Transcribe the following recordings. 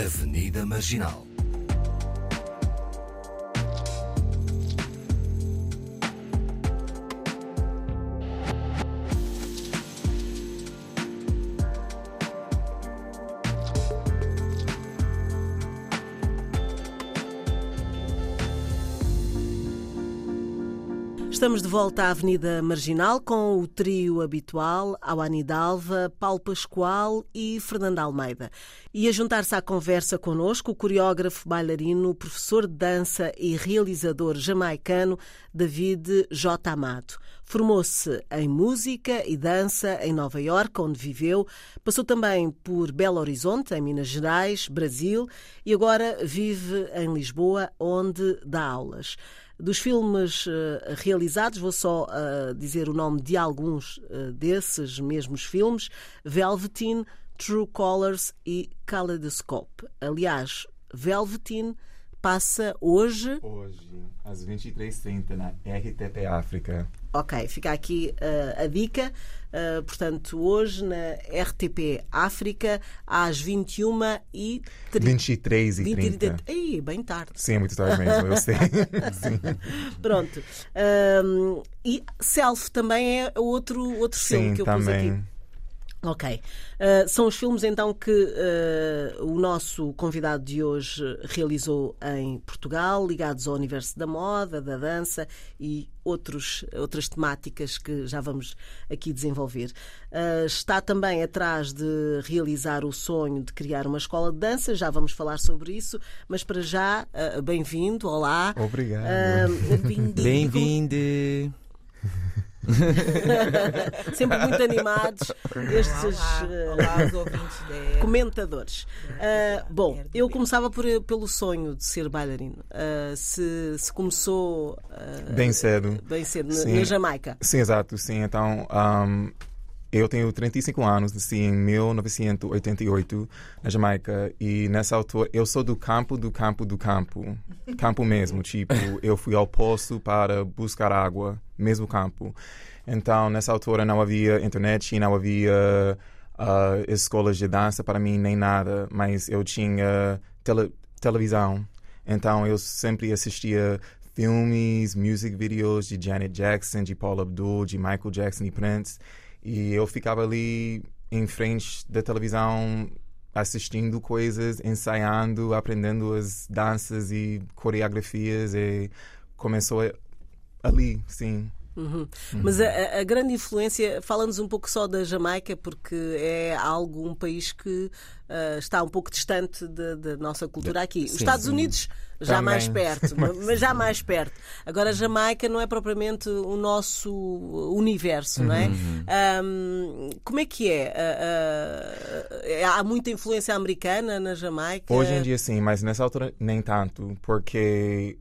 Avenida Marginal. Estamos de volta à Avenida Marginal com o trio habitual, Awani Dalva, Paulo Pascoal e Fernanda Almeida. E a juntar-se à conversa connosco o coreógrafo, bailarino, professor de dança e realizador jamaicano David J. Amado. Formou-se em música e dança em Nova Iorque, onde viveu. Passou também por Belo Horizonte, em Minas Gerais, Brasil, e agora vive em Lisboa, onde dá aulas. Dos filmes uh, realizados, vou só uh, dizer o nome de alguns uh, desses mesmos filmes: Velveteen, True Colors e Kaleidoscope. Aliás, Velveteen passa hoje. Hoje, às 23h30, na RTP África. Ok, fica aqui uh, a dica. Uh, portanto, hoje na RTP África, às 21h e 23 e 30. 30. Ih, bem tarde. Sim, é muito tarde mesmo, eu sei. Pronto. Um, e Self também é outro, outro Sim, filme que eu também. pus aqui. Ok. Uh, são os filmes então que uh, o nosso convidado de hoje realizou em Portugal, ligados ao universo da moda, da dança e outros, outras temáticas que já vamos aqui desenvolver. Uh, está também atrás de realizar o sonho de criar uma escola de dança, já vamos falar sobre isso, mas para já, bem-vindo, olá. Obrigado. Bem-vindo. Sempre muito animados estes olá, olá, olá uh, comentadores. Uh, bom, eu começava por, pelo sonho de ser bailarino. Uh, se, se, começou bem cedo, bem cedo na, na, Jamaica. Sim, exato. Sim, então um, eu tenho 35 anos, nasci em 1988 na Jamaica e nessa altura eu sou do campo, do campo, do campo, campo mesmo. Tipo, eu fui ao poço para buscar água, mesmo campo. Então nessa altura não havia internet, não havia uh, escolas de dança para mim nem nada, mas eu tinha tele televisão. Então eu sempre assistia filmes, music videos de Janet Jackson, de Paul Abdul, de Michael Jackson e Prince. E eu ficava ali em frente da televisão assistindo coisas, ensaiando, aprendendo as danças e coreografias e começou ali, sim. Uhum. Uhum. Mas a, a, grande influência, fala-nos um pouco só da Jamaica, porque é algo, um país que uh, está um pouco distante da nossa cultura aqui. Os Estados Unidos já Também. mais perto, mas já mais perto. Agora a Jamaica não é propriamente o nosso universo, não é? Uhum. Um, como é que é? Uh, uh, há muita influência americana na Jamaica? Hoje em dia sim, mas nessa altura nem tanto, porque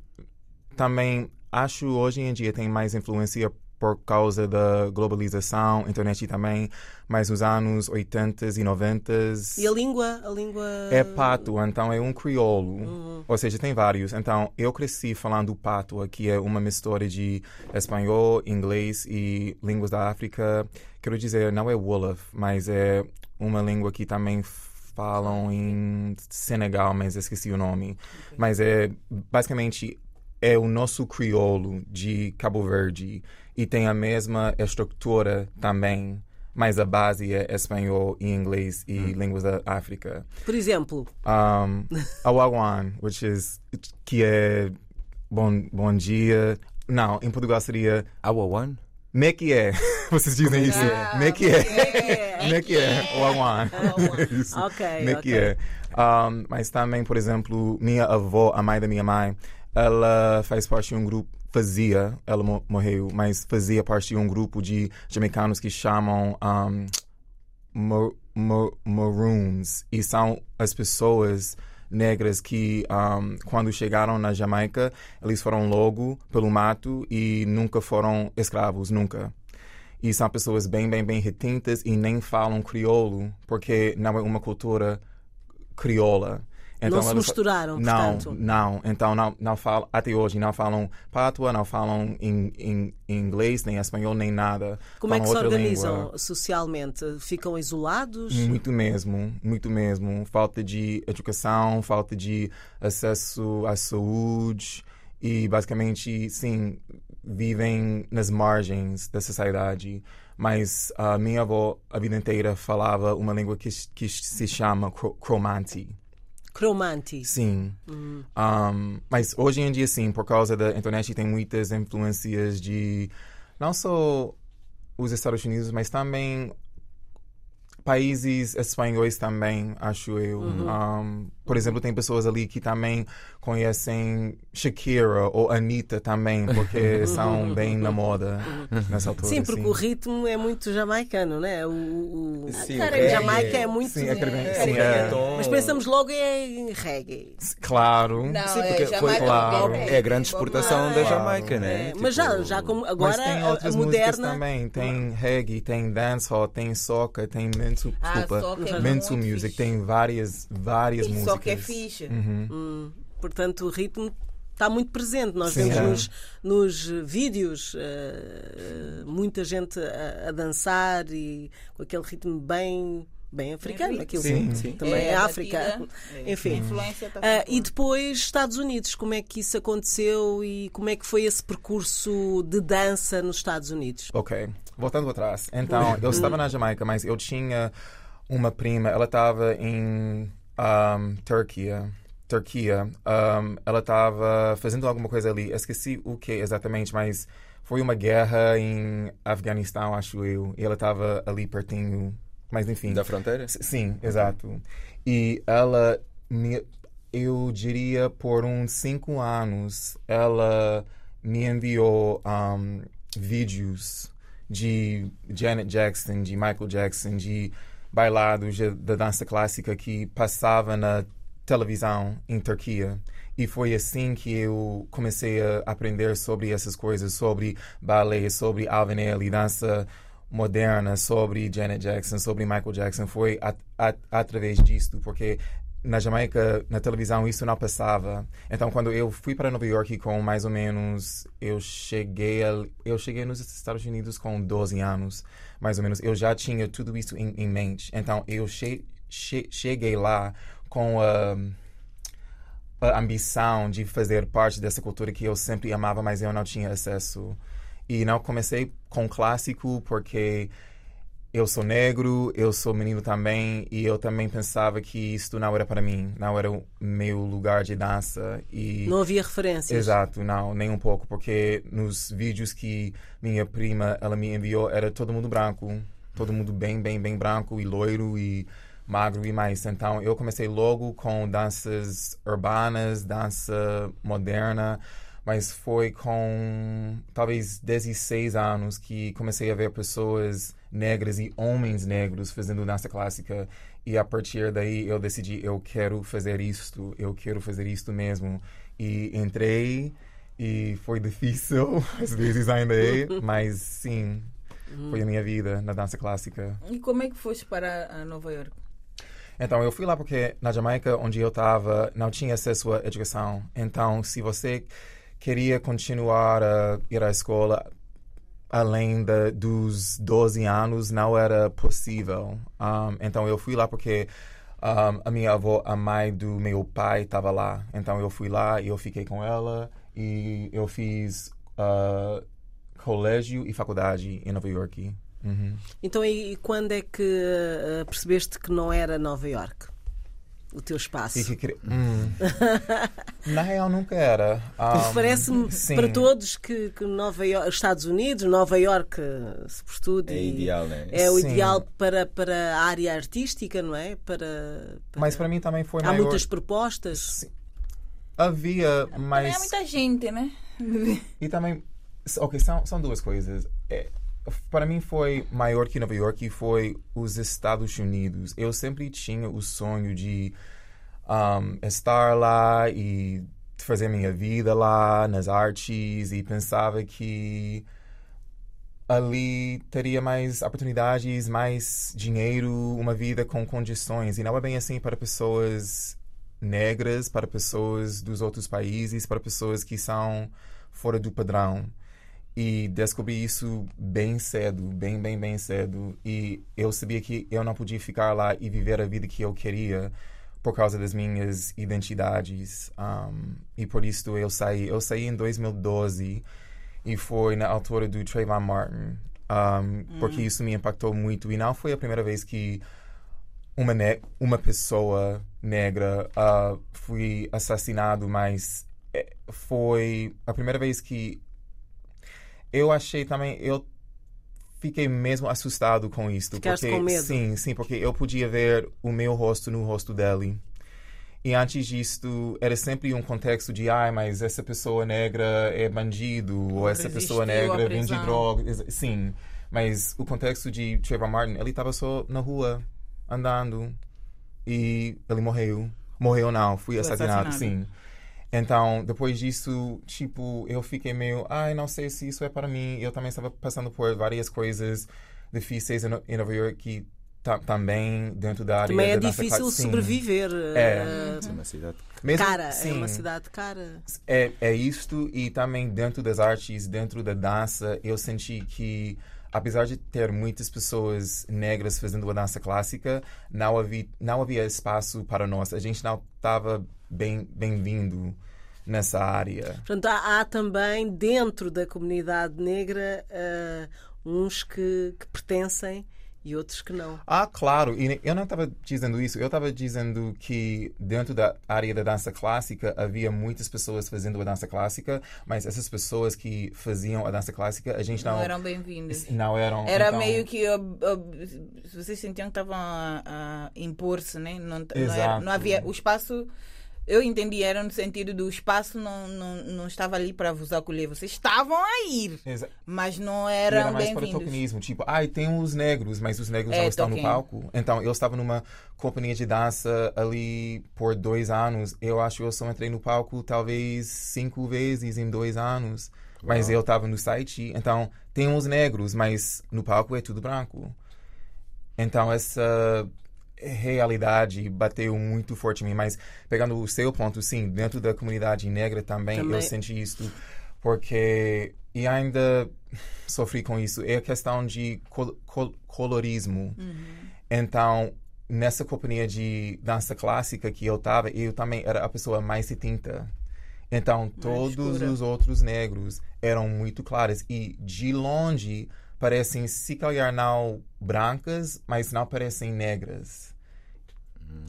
também acho hoje em dia tem mais influência por causa da globalização, internet também, mas nos anos 80 e 90 E a língua? A língua... É pato, então é um crioulo. Uhum. Ou seja, tem vários. Então, eu cresci falando pato, que é uma mistura de espanhol, inglês e línguas da África. Quero dizer, não é Wolof, mas é uma língua que também falam em Senegal, mas esqueci o nome. Okay. Mas é basicamente é o nosso crioulo de Cabo Verde e tem a mesma estrutura também, mas a base é espanhol e inglês e hum. línguas da África. Por exemplo? Um, Awawan, which is, que é bom, bom dia. Não, em Portugal seria... Awawan? É que é? Vocês dizem isso? Como é que é? É que é? Awawan. Isso. Ok, é que é? Um, mas também, por exemplo, minha avó, a mãe da minha mãe, ela faz parte de um grupo, fazia, ela morreu, mas fazia parte de um grupo de jamaicanos que chamam um, Maroons e são as pessoas negras que um, quando chegaram na Jamaica eles foram logo pelo mato e nunca foram escravos, nunca. E são pessoas bem, bem, bem retintas e nem falam crioulo porque não é uma cultura crioula. Não se misturaram, Não, portanto. não. Então não, não falam, até hoje não falam pátua, não falam em, em inglês, nem espanhol, nem nada. Como é que se Falam outra organizam língua. socialmente? Ficam isolados? Muito mesmo, muito mesmo. Falta de educação, falta de acesso à saúde e basicamente, sim, vivem nas margens da sociedade. Mas a minha avó a vida inteira falava uma língua que, que se chama cro- cromanti. Cromanti. Sim. Um, mas hoje em dia, sim, por causa da internet, tem muitas influências de não só os Estados Unidos, mas também países espanhóis também, acho eu. Um, por exemplo, tem pessoas ali que também conhecem Shakira ou Anitta também, porque são bem na moda nessa altura. Sim, porque sim. o ritmo é muito jamaicano, né? O, o, Sim, o cara. Jamaica é muito. Sim, é. É, Sim, é. reggaeton. Mas pensamos logo em reggae. Claro. Não, Sim, é, porque foi Jamaica claro. é É a grande exportação da É. Jamaica, né? É, mas já, Tipo, já como agora Mas tem a- outras a, músicas moderna. também. Tem reggae, tem dancehall, tem soca, tem mental, Ah, desculpa, soca é mental music. fixe. Tem várias, várias Isso músicas. só que é fixe. Uhum. Hum, portanto, o ritmo está muito presente. Nós Sim, vemos é. nos, nos vídeos eh, muita gente a, a dançar e com aquele ritmo bem, bem africano. Aquilo Sim, que sim. também é, a África. é, Enfim. Tá Ah, e depois Estados Unidos, como é que isso aconteceu e como é que foi esse percurso de dança nos Estados Unidos? Ok, voltando atrás. Então, eu estava na Jamaica, mas eu tinha uma prima, ela estava em um, Turquia. Turquia. Um, ela estava fazendo alguma coisa ali. Esqueci o que exatamente, mas foi uma guerra em Afeganistão, acho eu. E ela estava ali pertinho. Mas enfim. Da fronteira? Sim, exato. E ela, me, eu diria por uns cinco anos, ela me enviou um, vídeos de Janet Jackson, de Michael Jackson, de bailados de- da dança clássica que passava na televisão em Turquia. E foi assim que eu comecei a aprender sobre essas coisas, sobre ballet, sobre Alvin Ailey, dança moderna, sobre Janet Jackson, sobre Michael Jackson. Foi at at através disto, porque na Jamaica, na televisão, isso não passava. Então, quando eu fui para Nova York com mais ou menos, eu cheguei, a, eu cheguei nos Estados Unidos com 12 anos, mais ou menos. Eu já tinha tudo isso em, em mente. Então, eu che che cheguei lá com a a ambição de fazer parte dessa cultura que eu sempre amava, mas eu não tinha acesso. E não comecei com clássico porque eu sou negro, eu sou menino também, e eu também pensava que isto não era para mim, não era o meu lugar de dança. E Não havia referências. Exato, não, nem um pouco, porque nos vídeos que minha prima ela me enviou era todo mundo branco, todo mundo bem, bem, bem branco e loiro e magro e mais. Então eu comecei logo com danças urbanas, dança moderna, mas foi com talvez 16 anos que comecei a ver pessoas negras e homens negros fazendo dança clássica e a partir daí eu decidi eu quero fazer isto, eu quero fazer isto mesmo e entrei e foi difícil, às vezes ainda é, mas sim, foi a minha vida na dança clássica. E como é que foste para a Nova York? Então, eu fui lá porque na Jamaica, onde eu estava, não tinha acesso à educação. Então, se você queria continuar a ir à escola além da, dos 12 anos, não era possível. Um, então, eu fui lá porque um, a minha avó, a mãe do meu pai, estava lá. Então, eu fui lá e eu fiquei com ela e eu fiz uh, colégio e faculdade em Nova York. Uhum. Então, e, quando é que eh, percebeste que não era Nova York? O teu espaço? E que queria- Hum. Na real, nunca era. Um, Parece-me sim. para todos que, que Nova York, Estados Unidos, Nova York, eh, se por tudo, É ideal, né? é o Sim. ideal para, para a área artística, não é? Para, para- Mas para mim também foi Há maior. muitas propostas. Sim. Havia, Também mas. há muita gente, né? E também. Ok, são, são duas coisas. É, para mim foi maior que Nova York e foi os Estados Unidos. Eu sempre tinha o sonho de um, estar lá e fazer minha vida lá nas artes e pensava que ali teria mais oportunidades, mais dinheiro, uma vida com condições. E não é bem assim para pessoas negras, para pessoas dos outros países, para pessoas que são fora do padrão. E descobri isso bem cedo, bem, bem, bem cedo. E eu sabia que eu não podia ficar lá e viver a vida que eu queria por causa das minhas identidades. Um, e por isso eu saí. Eu saí em 2012 e foi na altura do Trayvon Martin, um, porque isso me impactou muito. E não foi a primeira vez que uma, uma pessoa negra uh, foi assassinado, mas eh, foi a primeira vez que eu achei também eu fiquei mesmo assustado com isto Ficaste porque com medo? sim sim porque eu podia ver o meu rosto no rosto dele e antes disto era sempre um contexto de ai mas essa pessoa negra é bandido ou essa pessoa negra vende drogas sim. Mas o contexto de Trayvon Martin ele estava só na rua andando. E ele morreu. Morreu não fui assassinado, assassinado. sim então, depois disso, tipo, eu fiquei meio, ai, não sei se isso é para mim. Eu também estava passando por várias coisas difíceis em, Nova York ta- também dentro da área Também é difícil sobreviver. É. eh, É uma cidade. Mesmo, cara, é sim, uma cidade cara. é, é isto e também dentro das artes, dentro da dança, eu senti que apesar de ter muitas pessoas negras fazendo a dança clássica, não havia, não havia espaço para nós. A gente não estava bem bem-vindo nessa área. Portanto, há, há também dentro da comunidade negra eh, uns que, que pertencem e outros que não. Ah, claro. E eu não estava dizendo isso. Eu estava dizendo que dentro da área da dança clássica havia muitas pessoas fazendo a dança clássica, mas essas pessoas que faziam a dança clássica, a gente não, Não eram bem-vindos. não eram. Era então- meio que vocês sentiam que estavam a, a impor-se, né? Não, não, era- não havia o espaço. Eu entendi, era no sentido do espaço não, não, não estava ali para vos acolher. Vocês estavam a ir, Exa- mas não eram era mais para bem-vindos. tokenismo, tipo, ai, tem os negros, mas os negros É, não estão no token. palco. Então, eu estava numa companhia de dança ali por dois anos. Eu acho que eu só entrei no palco talvez cinco vezes em dois anos. Mas eu estava no site, então tem os negros, mas no palco é tudo branco. Então, essa realidade bateu muito forte em mim. Mas, pegando o seu ponto, sim, dentro da comunidade negra também, Também. eu senti isso. Porque. E ainda sofri com isso. É a questão de col- col- colorismo. Então, nessa companhia de dança clássica que eu estava, eu também era a pessoa mais 70. Então, todos escura. os outros negros eram muito claros. E, de longe, parecem, se calhar, não brancas, mas não parecem negras.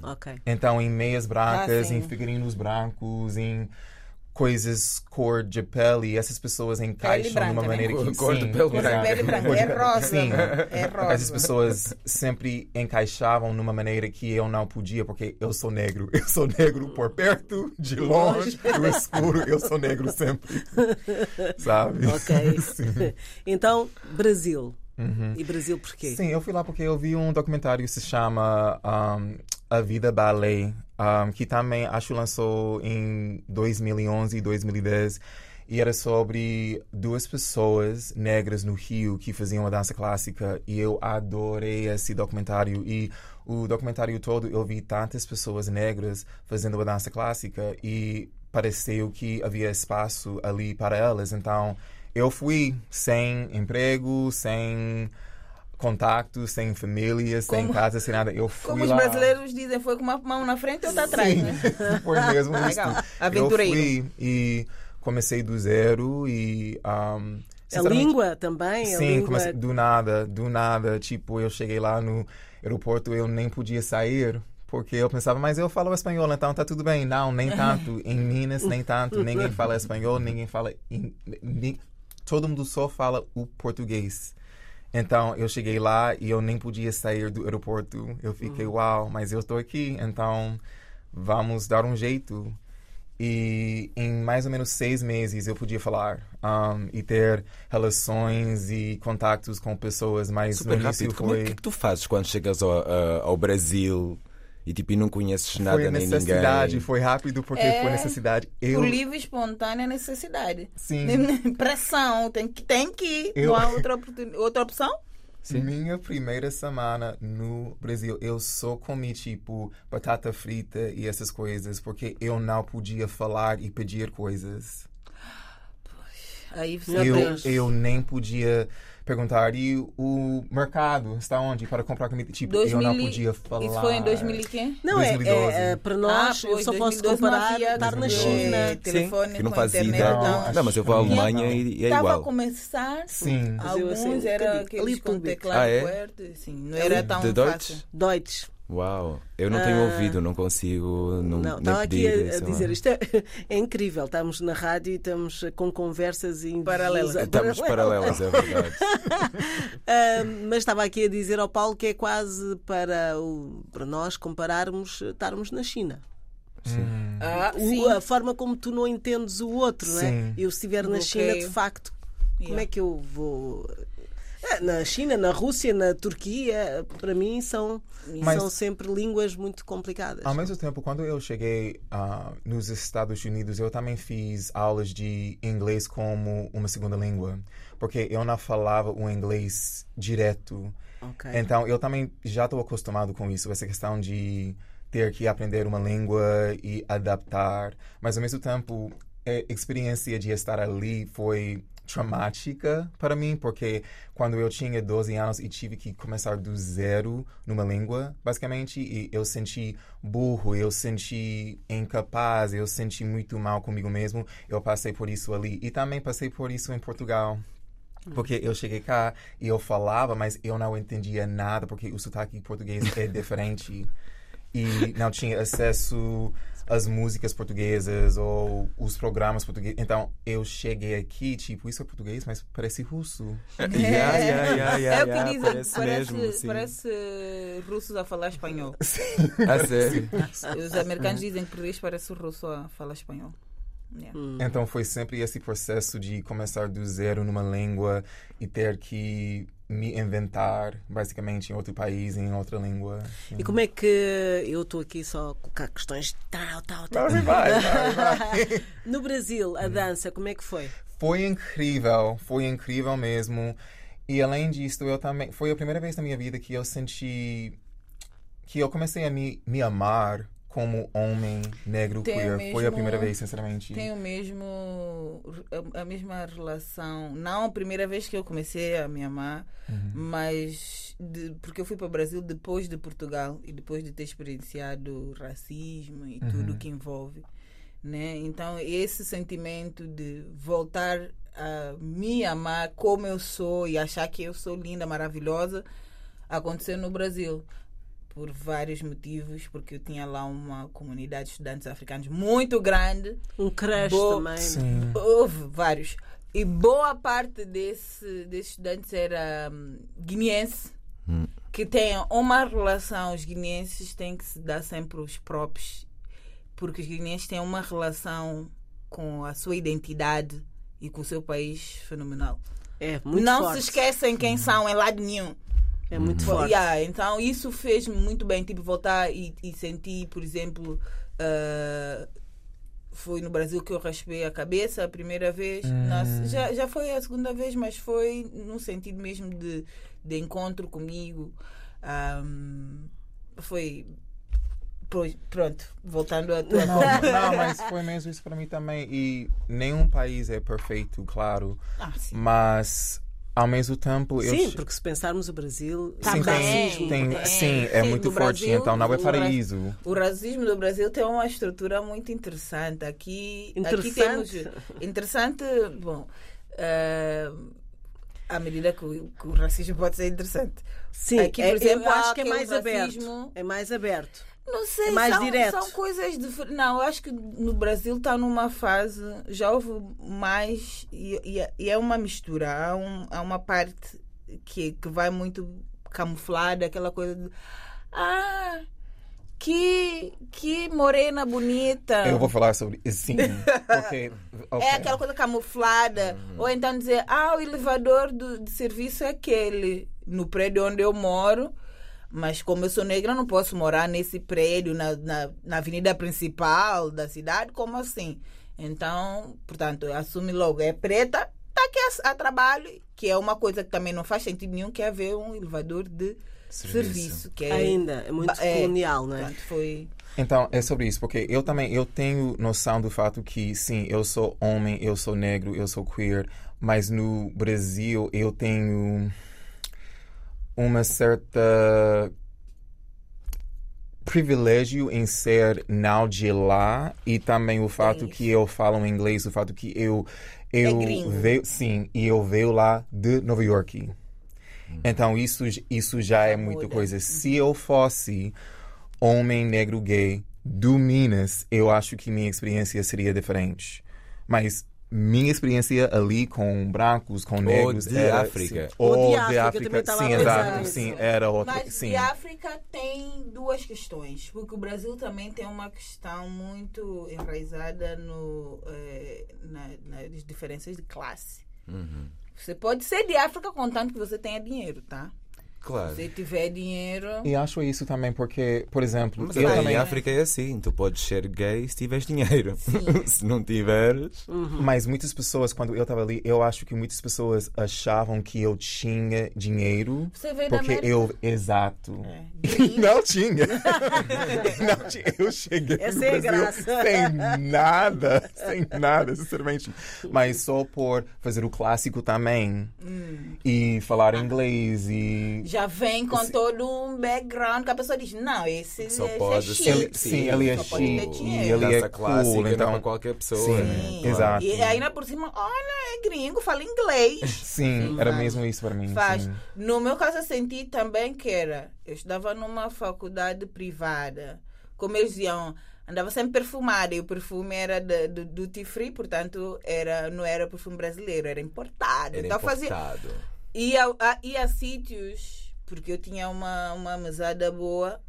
Ok. Então, em meias brancas, sim. em figurinos brancos, em coisas cor de pele, essas pessoas encaixam branca, numa né? maneira que Cor de sim, pele Cor de branca. pele branca. Cor de É pele- rosa. Sim. É rosa. Essas pessoas sempre encaixavam numa maneira que eu não podia, porque eu sou negro. Eu sou negro por perto, de longe, no escuro, eu sou negro sempre. Sabe? Ok. Sim. então, Brasil. E Brasil porquê? Sim, eu fui lá porque eu vi um documentário que se chama um, A Vida Ballet, um, que também acho lançou em 2011 e 2010. E era sobre duas pessoas negras no Rio que faziam a dança clássica. E eu adorei esse documentário. E o documentário todo eu vi tantas pessoas negras fazendo a dança clássica e pareceu que havia espaço ali para elas. Então eu fui sem emprego, sem contato, sem família, sem Como- casa, sem nada. Eu fui Como os lá. brasileiros dizem, foi com uma mão na frente e outra atrás, Sim, né? foi mesmo isso. Legal. Aventureiro. Eu fui e comecei do zero e um, A língua também? Sim, língua... comecei do nada, do nada. Tipo, eu cheguei lá no aeroporto, eu nem podia sair. Porque eu pensava, mas eu falo espanhol, então tá tudo bem. Não, nem tanto. Em Minas, nem tanto. Ninguém fala espanhol, ninguém fala. in- todo mundo só fala o português. Então eu cheguei lá e eu nem podia sair do aeroporto. Eu fiquei, uau, mas eu estou aqui, então vamos dar um jeito. E em mais ou menos seis meses eu podia falar um, e ter relações e contatos com pessoas, mas Super no rápido. Como é foi, que, tu fazes quando chegas ao, ao Brasil e tipo, e não conheces nada foi nem necessidade, ninguém? foi rápido porque É, foi necessidade. Eu, Por livre e espontânea necessidade. sim, Pressão, tem que, tem que ir. Eu- Não há outra, oportun- outra opção? Minha primeira semana no Brasil, eu só comi tipo batata frita e essas coisas porque eu não podia falar e pedir coisas. Aí Eu, Deus. eu nem podia perguntar e o mercado está onde para comprar comida. Tipo, eu não 2000 podia falar. Isso foi em 2000 e quê? Não, é, 2012. é, é, para nós, Ah, eu só posso 2012 não comparar havia estar na 2012. China. telefone Que não com fazia internet. ideia. Não, Não, mas eu vou à Alemanha não. e, e é Estava a igual. começar. Sim. Alguns assim, era bocadinho, aqueles com teclado Ah, é? Assim, não era tão De fácil. Deutsch? Uau, eu não tenho ouvido, não consigo não, Não, estava aqui a, a lá. dizer, isto é, é incrível. Estamos na rádio e estamos com conversas em Paralelas. Estamos paralelas, é verdade. Ah, mas estava aqui a dizer ao Paulo que é quase para, o- para nós compararmos, estarmos na China. Ah, O- sim. a forma como tu não entendes o outro, não é? Sim. Eu, se estiver na Bloqueio. China, de facto, como Yeah. é que eu vou. Ah, Na China, na Rússia, na Turquia, para mim são, Mas- são sempre línguas muito complicadas. Ao mesmo tempo, quando eu cheguei ah, nos Estados Unidos, eu também fiz aulas de inglês como uma segunda língua, porque eu não falava o inglês direto. Ok. Então, eu também já estou acostumado com isso, essa questão de ter que aprender uma língua e adaptar. Mas, ao mesmo tempo, a experiência de estar ali foi traumática para mim, porque quando eu tinha 12 anos e tive que começar do zero numa língua, basicamente, e eu senti burro, eu senti incapaz, eu senti muito mal comigo mesmo, eu passei por isso ali. E também passei por isso em Portugal. Porque eu cheguei cá e eu falava, mas eu não entendia nada, porque o sotaque português é diferente. E não tinha acesso às músicas portuguesas ou os programas portugueses. Então eu cheguei aqui, tipo, isso é português, mas parece russo. Yeah, yeah, yeah, yeah, é o que dizem, parece, parece, mesmo. sim. parece russos a falar espanhol. A sério. Os americanos dizem que português parece russo a falar espanhol. Yeah. Então foi sempre esse processo de começar do zero numa língua e ter que me inventar, basicamente, em outro país, em outra língua. E como é que eu estou aqui só a colocar questões de tal, tal, tal. Vai, vai, vai, vai. No Brasil, a dança, como é que foi? Foi incrível, foi incrível mesmo. E além disso, eu também. Foi a primeira vez na minha vida que eu senti. que eu comecei a me, me amar como homem negro Tem o queer. Foi a mesmo- primeira vez, sinceramente. Tem o mesmo a, a mesma relação. Não a primeira vez que eu comecei a me amar, mas de- porque eu fui para o Brasil depois de Portugal e depois de ter experienciado racismo e tudo que envolve, né? Então esse sentimento de voltar a me amar como eu sou e achar que eu sou linda, maravilhosa, aconteceu no Brasil por vários motivos, porque eu tinha lá uma comunidade de estudantes africanos muito grande. Um crush Boa- também. Sim. Houve vários. E boa parte desse, desses estudantes era hum, guineense, que tem uma relação, os guineenses têm que se dar sempre os próprios, porque os guineenses têm uma relação com a sua identidade e com o seu país fenomenal. É muito Não forte. se esquecem quem são em lado nenhum. É muito Fo- forte. Yeah, então isso fez-me muito bem, tipo, voltar e, e sentir, por exemplo, ah, foi no Brasil que eu raspei a cabeça a primeira vez. Nossa, já, já foi a segunda vez, mas foi num sentido mesmo de, de encontro comigo. Ahm, foi. Pronto, voltando à tua Não, não, mas foi mesmo isso para mim também. E nenhum país é perfeito, claro. Ah, sim. Mas, ao mesmo tempo, eu. Sim, porque se pensarmos o Brasil, Sim, Também. racismo. tem, tem. sim, é Sim, muito forte, Brasil, então não é paraíso. O racismo do Brasil tem uma estrutura muito interessante. Aqui, aqui Interessante. temos. Interessante, bom. eh, à medida que o, que o racismo pode ser interessante. Sim, Aqui, é- por exemplo, eu acho que é aquele mais aberto. racismo- É mais aberto. Não sei, É mais são, direto. são coisas diferentes. Não, eu acho que no Brasil está numa fase. Já houve mais. E, e é- e é uma mistura. Há, um, há uma parte que, que vai muito camuflada, aquela coisa de. Ah, que, que morena bonita. Eu vou falar sobre isso, sim. Porque, ok. É aquela coisa camuflada. Ou então dizer, ah, o elevador do, de serviço é aquele no prédio onde eu moro. Mas como eu sou negra, eu não posso morar nesse prédio, na, na, na avenida principal da cidade. Como assim? Então, portanto, assume logo. É preta, tá aqui a, a trabalho, que é uma coisa que também não faz sentido nenhum, que é haver um elevador de Serviço. serviço. que é, Ainda, é muito É, colonial, não é? Portanto, foi. Então, é sobre isso, porque eu também eu tenho noção do fato que, sim, eu sou homem, eu sou negro, eu sou queer, mas no Brasil eu tenho uma certa privilégio em ser não de lá e também o fato isso. que eu falo inglês, o fato que eu eu gringo. veio, sim, e eu veio lá de Nova York. Então isso isso já é muita muda. coisa. Se eu fosse homem negro gay do Minas, eu acho que minha experiência seria diferente. Mas minha experiência ali com brancos, com negros, de era, África. sim, Ou de ou África, de África, estava sim, exato, sim, era outra, Mas sim. e a África tem duas questões, porque o Brasil também tem uma questão muito enraizada no, eh, na- nas diferenças de classe. Uhum. Você pode ser de África contanto que você tenha dinheiro, tá? Claro. Se tiver dinheiro. E acho isso também porque, por exemplo, Mas eu também em África é assim. Tu podes ser gay se tiveres dinheiro. se não tiveres. Mas muitas pessoas, quando eu estava ali, eu acho que muitas pessoas achavam que eu tinha dinheiro. Você veio da Porque América? eu. Exato. É. Não tinha. Não tinha. Eu cheguei Essa no é a Brasil graça. sem nada. Sem nada, sinceramente. Mas só por fazer o clássico também. Hum. E falar inglês e. Já vem com todo um background que a pessoa diz: não, esse, Só esse pode é ser. chique. Ele- sim, ele é chique, dinheiro. e ele é clássica cool, é então- para qualquer pessoa. Sim, né? exato. E ainda por cima, olha, é gringo, fala inglês. Sim, era mesmo isso para mim. Faz. sim. No meu caso, eu senti também que era. Eu estudava numa faculdade privada. Como eles diziam, andava sempre perfumada. E o perfume era de- do duty free, portanto, era, não era perfume brasileiro, era importado. Era então fazia. Ia, a, ia a sítios, porque eu tinha uma, uma mesada boa.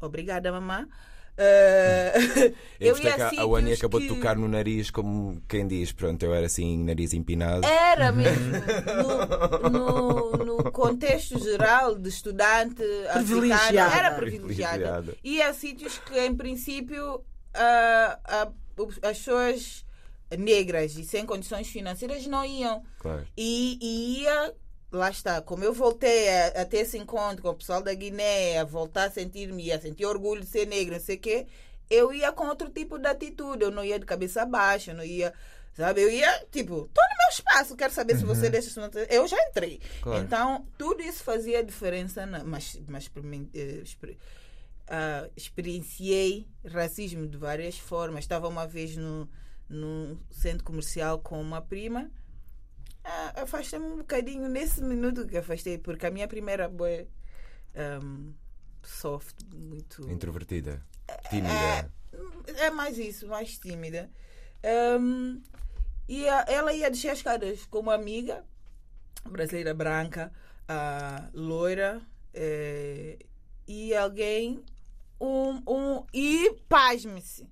Obrigada, mamã. Eh, Eu, eu gostei ia que a a- a Wani acabou de que- tocar no nariz como quem diz, pronto, eu era assim, nariz empinado. Era mesmo. No, no, no contexto geral de estudante africano, Privilegiada. era privilegiada. E há sítios que, em princípio, ah, os- as pessoas negras e sem condições financeiras não iam. Claro. E, e ia, lá está, como eu voltei a, a ter esse encontro com o pessoal da Guiné, a voltar a sentir-me, a sentir orgulho de ser negra, não sei o quê, eu ia com outro tipo de atitude. Eu não ia de cabeça baixa, eu não ia. Sabe, eu ia, tipo, tô no meu espaço, quero saber se você deixa. se não- Eu já entrei. Claro. Então, tudo isso fazia diferença, na, mas, mas ah, experienciei racismo de várias formas. Estava uma vez no, num centro comercial com uma prima. Ah, afastei-me um bocadinho nesse minuto que afastei, porque a minha primeira boa soft, muito. Introvertida. Tímida. É mais isso, mais tímida. Ahm, e a- ela ia descer as escadas com uma amiga brasileira branca, ah, loira, eh, e alguém. Um, um, e, pasme-se,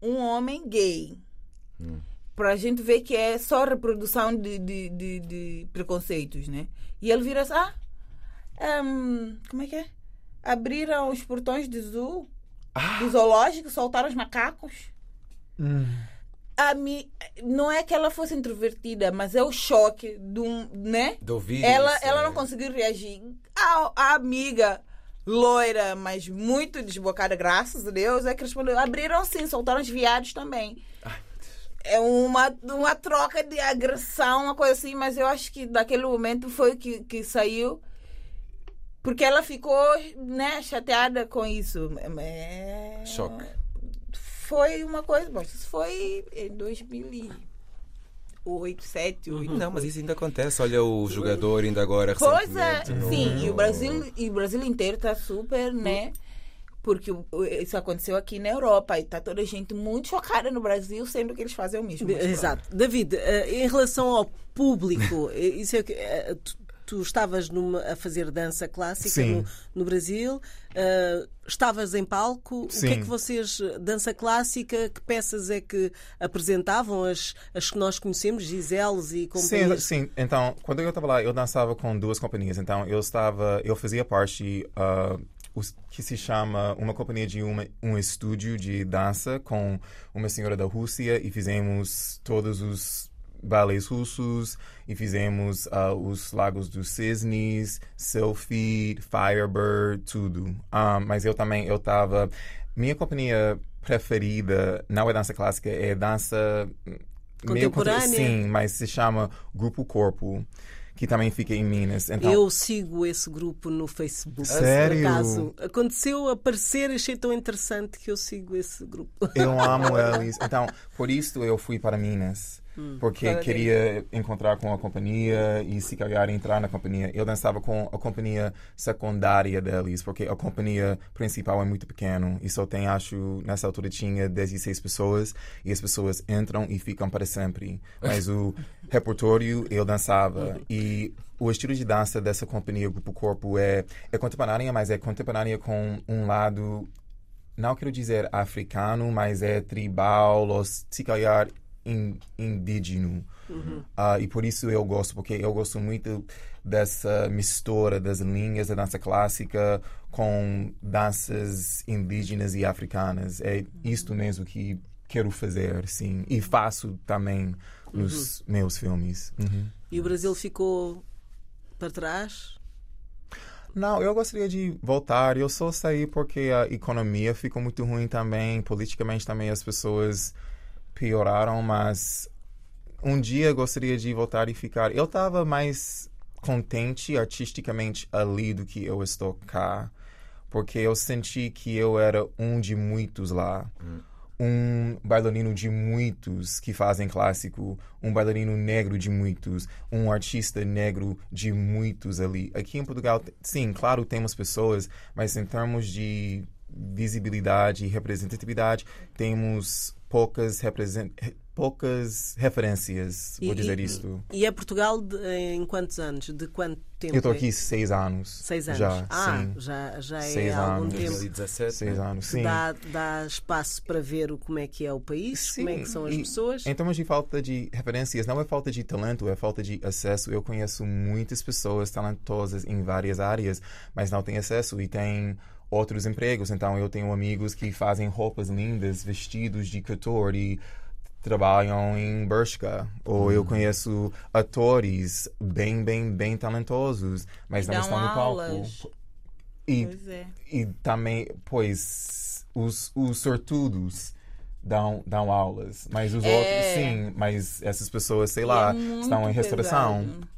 um homem gay. Para a gente ver que é só reprodução de, de, de, de preconceitos, né? E ele vira assim: ah, ahm, como é que é? Abriram os portões de zoo, do zoológico, soltaram os macacos. A mi... Não é que ela fosse introvertida, mas é o choque de um, né? De ouvir Ela, isso, ela né? não conseguiu reagir. A, a amiga loira, mas muito desbocada, graças a Deus, é que respondeu. Abriram sim, soltaram os viados também. É uma, uma troca de agressão, uma coisa assim, mas eu acho que daquele momento foi que, que saiu. Porque ela ficou né, chateada com isso. É... Choque. Foi uma coisa, bom, isso foi em 2008, 2007, 2008. Não, mas isso ainda acontece. Olha o jogador ainda agora Pois é, no- sim, e o Brasil, e o Brasil inteiro está super, né? Porque isso aconteceu aqui na Europa e está toda a gente muito chocada no Brasil, sendo que eles fazem o mesmo. Exato. David, eh, em relação ao público, eh, isso é que, eh, tu, tu estavas numa- a fazer dança clássica Sim. no, no Brasil, eh, estavas em palco. O que é Sim. que vocês, dança clássica, que peças é que apresentavam? As, as que nós conhecemos, Giseles e Sim, companhia? sim, então, quando eu estava lá, eu dançava com duas companhias. Então, eu estava, eu fazia parte os- que se chama uma companhia de uma, um estúdio de dança com uma senhora da Rússia e fizemos todos os balés russos e fizemos uh, os Lagos dos Cisnes, Sylphid, Firebird, tudo. Um, mas eu também, eu tava... Minha companhia preferida não é dança clássica, é dança... meio contra- Contemporânea? Sim, mas se chama Grupo Corpo, que também fica em Minas. Então, Eu sigo esse grupo no Facebook. Sério? Por acaso. Aconteceu aparecer, achei tão interessante que eu sigo esse grupo. Eu amo eles. Então, por isso eu fui para Minas. Porque Para queria encontrar com a companhia e, se calhar, entrar na companhia. Eu dançava com a companhia secundária deles, porque a companhia principal é muito pequena e só tem, acho, nessa altura tinha 16 pessoas e as pessoas entram e ficam para sempre. Mas o repertório eu dançava e o estilo de dança dessa companhia Grupo Corpo é, é contemporânea, mas é contemporânea com um lado não quero dizer africano, mas é tribal, ou se calhar in, indígena. Ah, e por isso eu gosto, porque eu gosto muito dessa mistura das linhas da dança clássica com danças indígenas e africanas. É isto mesmo que quero fazer, sim. E faço também nos meus filmes. Uhum. E o Brasil ficou para trás? Não, eu gostaria de voltar. Eu só saí porque a economia ficou muito ruim também. Politicamente também as pessoas pioraram, mas um dia gostaria de voltar e ficar. Eu estava mais contente artisticamente ali do que eu estou cá, porque eu senti que eu era um de muitos lá. Um bailarino de muitos que fazem clássico, um bailarino negro de muitos, um artista negro de muitos ali. Aqui em Portugal, sim, claro, temos pessoas, mas em termos de visibilidade e representatividade, temos poucas, represent... poucas referências, vou E- dizer e- isto. E é Portugal de- em quantos anos? De quanto tempo? Eu estou é? aqui seis anos. Seis anos. Já, ah, sim. já, já é Seis há algum anos. tempo. 2017. Seis né? anos, sim. Dá, dá espaço para ver o, como é que é o país, como é que são as e pessoas. Em termos de falta de referências, não é falta de talento, é falta de acesso. Eu conheço muitas pessoas talentosas em várias áreas, mas não têm acesso e têm outros empregos. Então, eu tenho amigos que fazem roupas lindas, vestidos de couture e trabalham em Bershka. Ou Hum. eu conheço atores bem, bem, bem talentosos, mas E não estão no palco. E é. e também, pois, os, os sortudos dão, dão aulas, mas os É. outros, sim, mas essas pessoas, sei lá, é estão em restauração. pesado.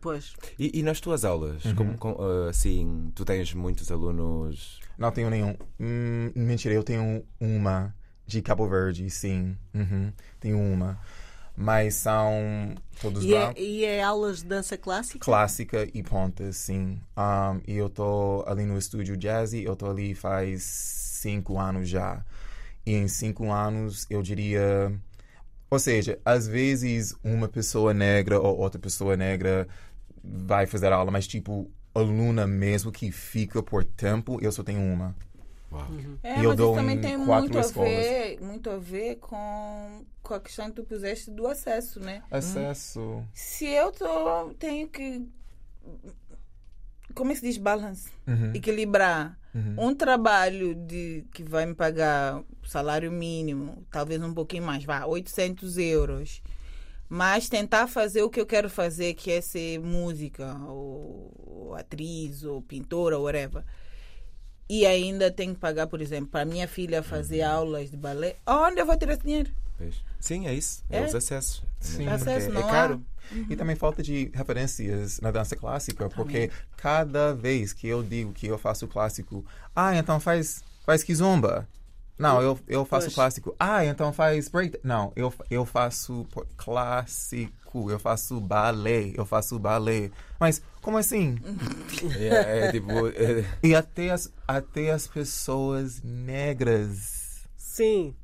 Pois. E, e nas tuas aulas, Uhum. como, com- ah, assim, tu tens muitos alunos. Não tenho nenhum. Hum, mentira, eu tenho uma de Cabo Verde, sim. Uhum, tenho uma. Mas são todos E é, brancos. e é aulas de dança clássica? Clássica e pontas, sim. Um, e eu tô ali no estúdio Jazzy, eu tô ali faz cinco anos já. E em cinco anos, eu diria. Ou seja, às vezes uma pessoa negra ou outra pessoa negra vai fazer aula, mas tipo, aluna mesmo que fica por tempo, eu só tenho uma. Uau. É, E eu mas dou isso também em tem quatro muito a, ver, muito a ver com, com a questão que tu puseste do acesso, né? Acesso. Se eu tô, tenho que. Como é que se diz balance? Uhum. Equilibrar um trabalho de que vai me pagar salário mínimo, talvez um pouquinho mais, vá, 800 euros. Mas tentar fazer o que eu quero fazer, que é ser música, ou, ou atriz, ou pintora, ou whatever. E ainda tenho que pagar, por exemplo, para minha filha fazer aulas de balé. Onde eu vou ter esse dinheiro? Pois. Sim, é isso. É, É? os acessos. Sim. Porque Acesso, é há. caro. E também falta de referências na dança clássica, porque cada vez que eu digo que eu faço clássico, ah, então faz, faz kizomba. Não, eu, eu faço Pois. clássico. Ah, então faz break. Não, eu, eu faço clássico, eu faço balé, eu faço balé. Mas como assim? É, é tipo. é- E até as, até as pessoas negras. Sim.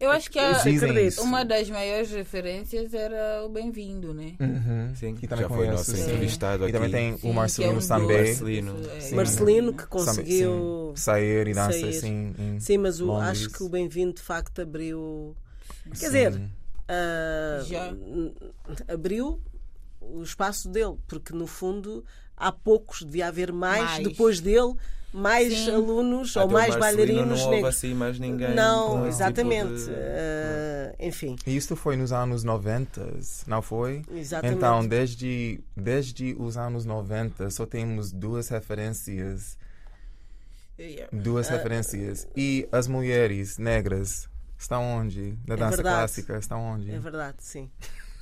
Eu acho que a, acredito. isso. uma das maiores referências era o Bem-vindo, né? Uhum. Sim, que também já foi nosso sim. entrevistado E também aqui. tem Sim, o Marcelino que é um Sambé. Marcelino. É. Marcelino que Sabe- conseguiu. sim, sair e dançar sair. assim. em Sim, mas o, acho que o Bem-vindo de facto abriu. Quer dizer, ah, Já. abriu o espaço dele, porque no fundo há poucos, devia haver mais, Mais. depois dele, mais Sim. alunos Até ou mais bailarinos não negros. assim mais ninguém. Não, exatamente. tipo de- Ah, enfim. E isto foi nos anos 90, não foi? Exatamente. Então, desde, desde os anos 90, só temos duas referências. Yeah. Duas Ah, referências. E as mulheres negras estão onde? Na dança verdade. clássica, estão onde? É verdade, sim.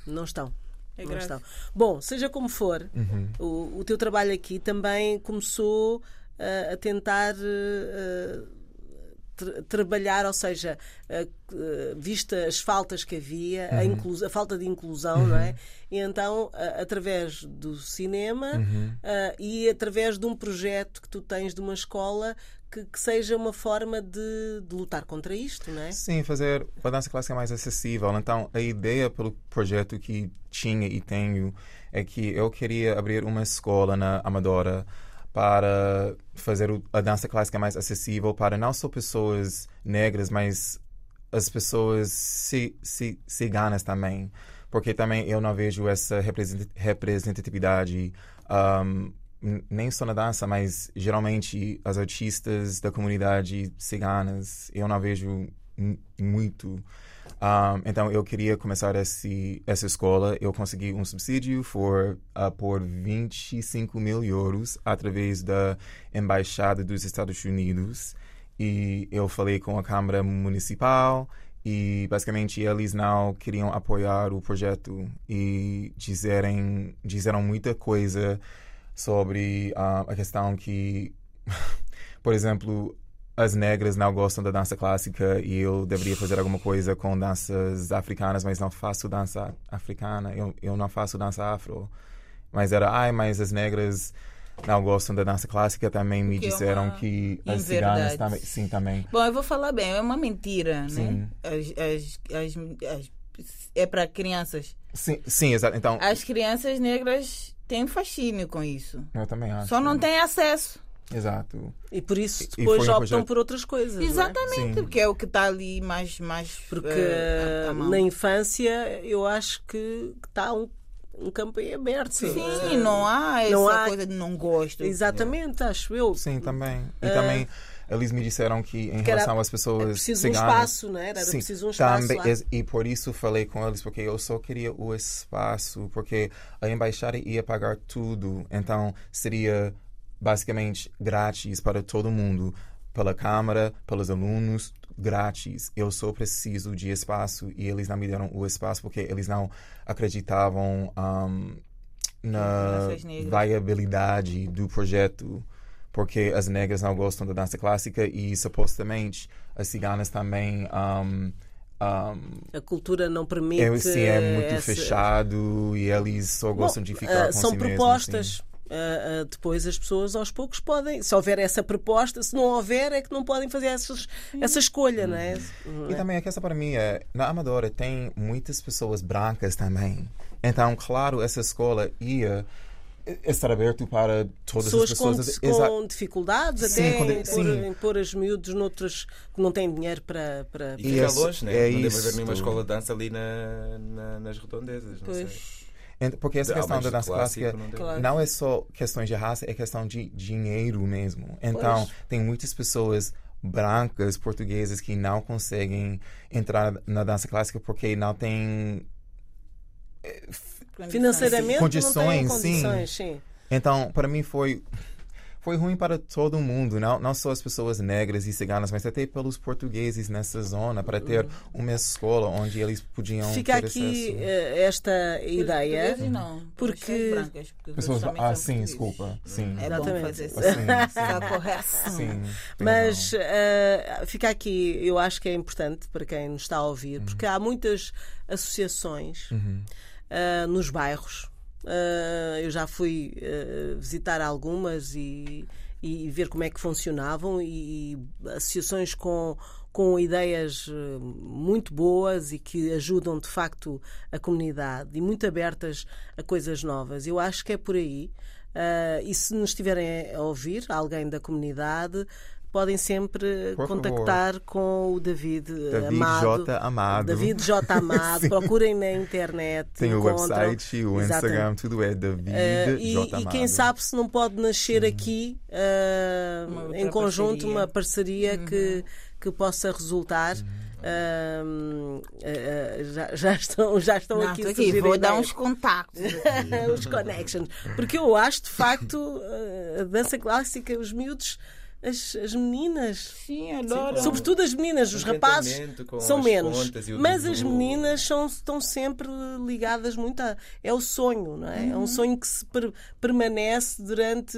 Não estão. É não grave. estão. Bom, seja como for, Uhum. o, o teu trabalho aqui também começou ah, a tentar ah, tra- trabalhar, ou seja, ah, vista as faltas que havia, a, inclu- a falta de inclusão, não é? E então, através do cinema ah, e através de um projeto que tu tens de uma escola que, que seja uma forma de, de lutar contra isto, não é? Sim, fazer a dança clássica mais acessível. Então, a ideia pelo projeto que tinha e tenho é que eu queria abrir uma escola na Amadora para fazer a dança clássica mais acessível para não só pessoas negras, mas as pessoas ci- ci- ciganas também. Porque também eu não vejo essa represent- representatividade um, nem só na dança, mas geralmente as artistas da comunidade ciganas eu não vejo muito. Um, então eu queria começar esse, essa escola. Eu consegui um subsídio for, uh, por 25 mil euros através da Embaixada dos Estados Unidos. E eu falei com a Câmara Municipal e basicamente eles não queriam apoiar o projeto e dizerem, disseram muita coisa sobre ah, a questão que, por exemplo, as negras não gostam da dança clássica e eu deveria fazer alguma coisa com danças africanas, mas não faço dança africana, eu, eu não faço dança afro. Mas era, ai, mas as negras não gostam da dança clássica, também me Que é disseram uma que as ciganas também, sim, também. Bom, eu vou falar bem, é uma mentira, Sim. né? As, as, as- é para crianças. Sim, sim, exato. Então, As crianças negras têm fascínio com isso. eu também acho. Só não têm acesso. Exato. E por isso depois optam por outras coisas. é? Exatamente, Sim. porque é o que está ali mais. mais Porque eh, à- à mão. na infância eu acho que está um, um campo em aberto. Sim, não há essa Não há- coisa de não gosto. Exatamente, acho eu. Sim, também. E também eles me disseram que em Que era- relação às pessoas É preciso um ciganas, espaço, não é? Era Sim, preciso um espaço. também, lá. ex- e por isso falei com eles, porque eu só queria o espaço, porque a embaixada ia pagar tudo, então seria basicamente grátis para todo mundo, pela Câmara, pelos alunos, grátis. Eu só preciso de espaço e eles não me deram o espaço porque eles não acreditavam ahm, na viabilidade do projeto porque as negras não gostam da dança clássica e supostamente as ciganas também um, um, A cultura não permite. é, sim, é muito essa- fechado e eles só gostam Bom, de ficar ah, com São si propostas. sim. Ah, ah, depois as pessoas aos poucos podem, se houver essa proposta, se não houver, é que não podem fazer essas, essa escolha, não é? Não E é? também a questão para mim é, na Amadora tem muitas pessoas brancas também. Então, claro, essa escola ia estar aberto para todas pessoas as com, pessoas. com Exa- dificuldades Sim, até com de- em, pôr, em pôr as miúdos noutras que não têm dinheiro para. para... E E fica esse- longe, né? é não deve haver nenhuma escola de dança ali na, na- nas redondezas. Não sei. Porque essa Ao questão da dança clássica não deve. Claro. não é só questões de raça, é questão de dinheiro mesmo. Então, Pois. tem muitas pessoas brancas, portuguesas, que não conseguem entrar na dança clássica porque não têm. Financeiramente Condições, não sim. condições, sim. Então, para mim foi. Foi ruim para todo mundo, não, não só as pessoas negras e ciganas, mas até pelos portugueses nessa zona, para ter uma escola onde eles podiam Fica ter aqui acesso. eh, esta ideia. Não, Porque- brancas, porque os Pessoas, ah, são sim, desculpa. Sim. É Exatamente. bom fazer essa, Sim, sim. Sim, Mas eh, fica aqui, eu acho que é importante para quem nos está a ouvir, porque há muitas associações eh, nos bairros. Eh, eu já fui eh, visitar algumas e, e ver como é que funcionavam e, associações com com ideias eh, muito boas e que ajudam de facto a comunidade e muito abertas a coisas novas. Eu acho que é por aí. Ah, e se nos estiverem a ouvir, alguém da comunidade, podem sempre Por contactar com o David, eh, David Amado. J. Amado. David J. Amado. Procurem na internet. Tem o encontram. website, o Exatamente. Instagram, tudo é David Uh, e, J. e quem Amado. sabe se não pode nascer aqui uh, em conjunto parceria. uma parceria que, que possa resultar ah, já, já estão, já estão Não, aqui aqui, vou dar ideias. uns contactos. os connections. Porque eu acho, de facto, a dança clássica, os miúdos, as, as meninas, Sim, adoro. sobretudo as meninas, os rapazes são menos. Mas as meninas são, estão sempre ligadas muito a. É o sonho, não é? É um sonho que se per- permanece durante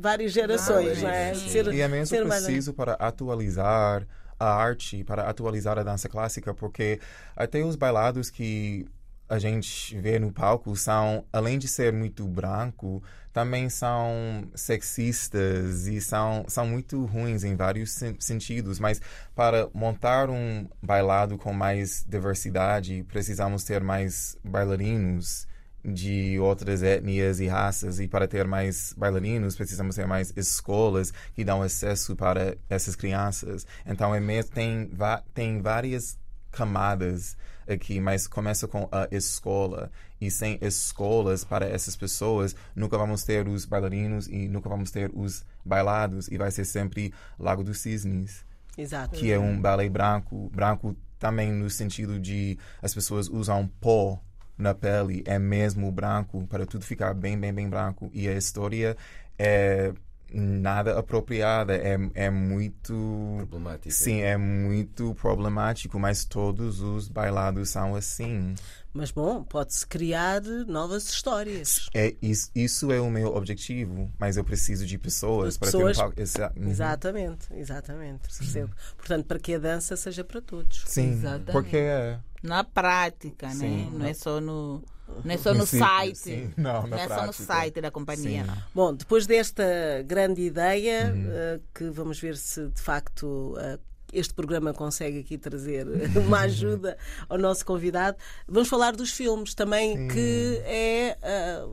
várias gerações, Várias, não é? sim. Ser- E é mesmo preciso para atualizar a arte, para atualizar a dança clássica, porque até os bailados que a gente vê no palco são, além de ser muito branco, também são sexistas e são, são muito ruins em vários sen- sentidos. Mas para montar um bailado com mais diversidade, precisamos ter mais bailarinos de outras etnias e raças e para ter mais bailarinos precisamos ter mais escolas que dão acesso para essas crianças então é mesmo tem tem várias camadas aqui mas começa com a escola. E sem escolas para essas pessoas nunca vamos ter os bailarinos e nunca vamos ter os bailados. E vai ser sempre Lago dos Cisnes Exato. que é um balé branco, branco também no sentido de as pessoas usam pó na pele, é mesmo branco para tudo ficar bem, bem, bem branco. E a história é nada apropriada, é, é muito Problemática. Sim, é muito problemático, mas todos os bailados são assim. Mas bom, pode-se criar novas histórias. É, isso, isso é o meu objetivo, mas eu preciso de pessoas De para pessoas- ter um. Exa- uhum. Exatamente, exatamente. Percebo. Portanto, para que a dança seja para todos. Sim, Exatamente. porque é. Na prática, Sim. né? Não é só no, não é só no Sim, site. sim. Não, na Não é só no prática. site da companhia. Sim. Bom, depois desta grande ideia, Uhum. eh, que vamos ver se de facto eh, este programa consegue aqui trazer uma ajuda ao nosso convidado, vamos falar dos filmes também, que é. eh,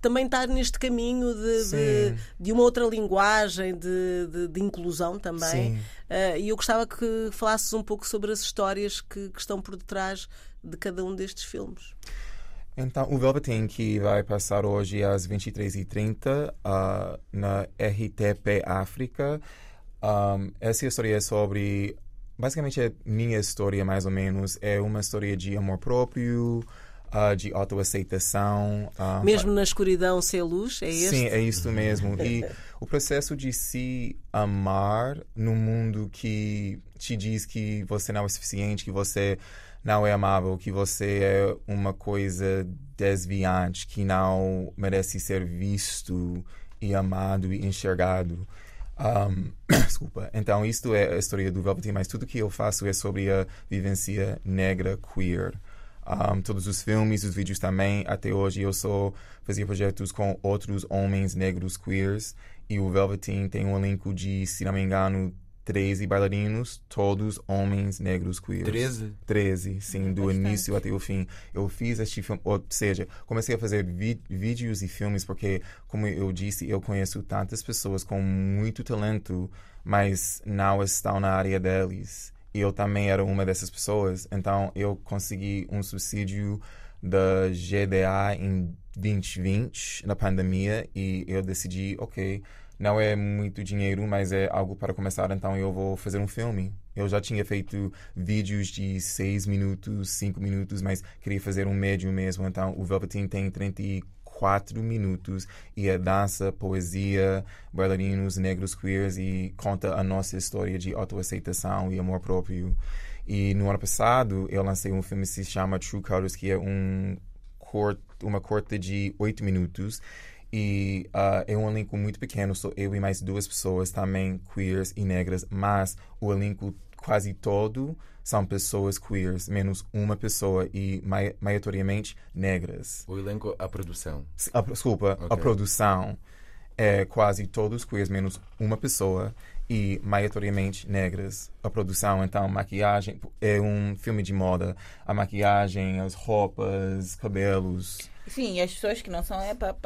também estar neste caminho de, de, de uma outra linguagem, de, de, de inclusão também. E eu gostava que falasses um pouco sobre as histórias que, que estão por detrás de cada um destes filmes. Então, o Velveteen, que vai passar hoje às 23h30 ah, na RTP África. Um, essa história é sobre. Basicamente, é minha história, mais ou menos. É uma história de amor próprio, ah, de autoaceitação. ah, Mesmo na escuridão ser luz, é este? Sim, é isso mesmo. E o processo de se amar num mundo que te diz que você não é suficiente, que você não é amável, que você é uma coisa desviante, que não merece ser visto e amado e enxergado. Um, desculpa. Então, isto é a história do Velveteen, mas tudo que eu faço é sobre a vivência negra queer. Um, todos os filmes, os vídeos também. Até hoje eu só fazia projetos com outros homens negros queers. E o Velveteen tem um elenco de, se não me engano, 13 bailarinos, todos homens negros queers. 13? 13, sim, do bastante. início até o fim. Eu fiz este filme, ou seja, comecei a fazer vídeos e filmes porque, como eu disse, eu conheço tantas pessoas com muito talento, mas não estão na área deles. E eu também era uma dessas pessoas, então eu consegui um subsídio da GDA em 2020, na pandemia, e eu decidi, ok, não é muito dinheiro, mas é algo para começar, então eu vou fazer um filme. Eu já tinha feito vídeos de 6 minutos, 5 minutos, mas queria fazer um médio mesmo. Então o Velveteen tem 34 minutos e é dança, poesia, bailarinos negros queers e conta a nossa história de autoaceitação e amor próprio. E no ano passado eu lancei um filme que se chama True Colors, que é um cort, uma corte de 8 minutos. E ah, é um elenco muito pequeno, sou eu e mais duas pessoas também queers e negras, mas o elenco quase todo são pessoas queers, menos uma pessoa e mai- maioritariamente negras. O elenco, a produção. A, desculpa, a Ok. produção é quase todos queers, menos uma pessoa e maioritariamente negras. A produção, então, maquiagem, é um filme de moda. A maquiagem, as roupas, cabelos. Sim, as pessoas que não são é para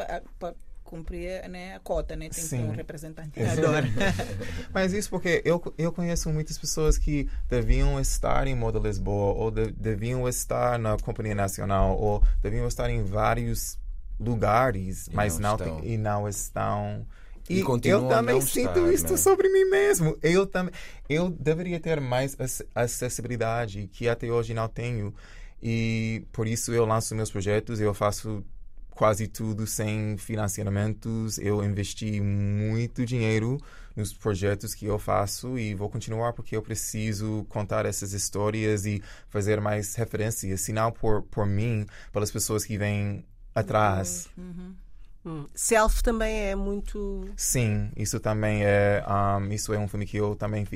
cumprir né, a cota, né? Tem que ter Sim. um representante. Exato. Adoro. Mas isso porque eu, eu conheço muitas pessoas que deviam estar em Moda Lisboa, ou de- deviam estar na Companhia Nacional, ou deviam estar em vários lugares, E mas não não, tem- e não estão. E E eu também sinto estar, isto né? sobre mim mesmo. Eu também, eu deveria ter mais ac- acessibilidade que até hoje não tenho. E por isso eu lanço meus projetos, eu faço quase tudo sem financiamentos. Eu investi muito dinheiro nos projetos que eu faço e vou continuar porque eu preciso contar essas histórias e fazer mais referências, não por, por mim, pelas pessoas que vêm atrás. Hum. Self também é muito. Sim, isso também é um, isso é um filme que eu também.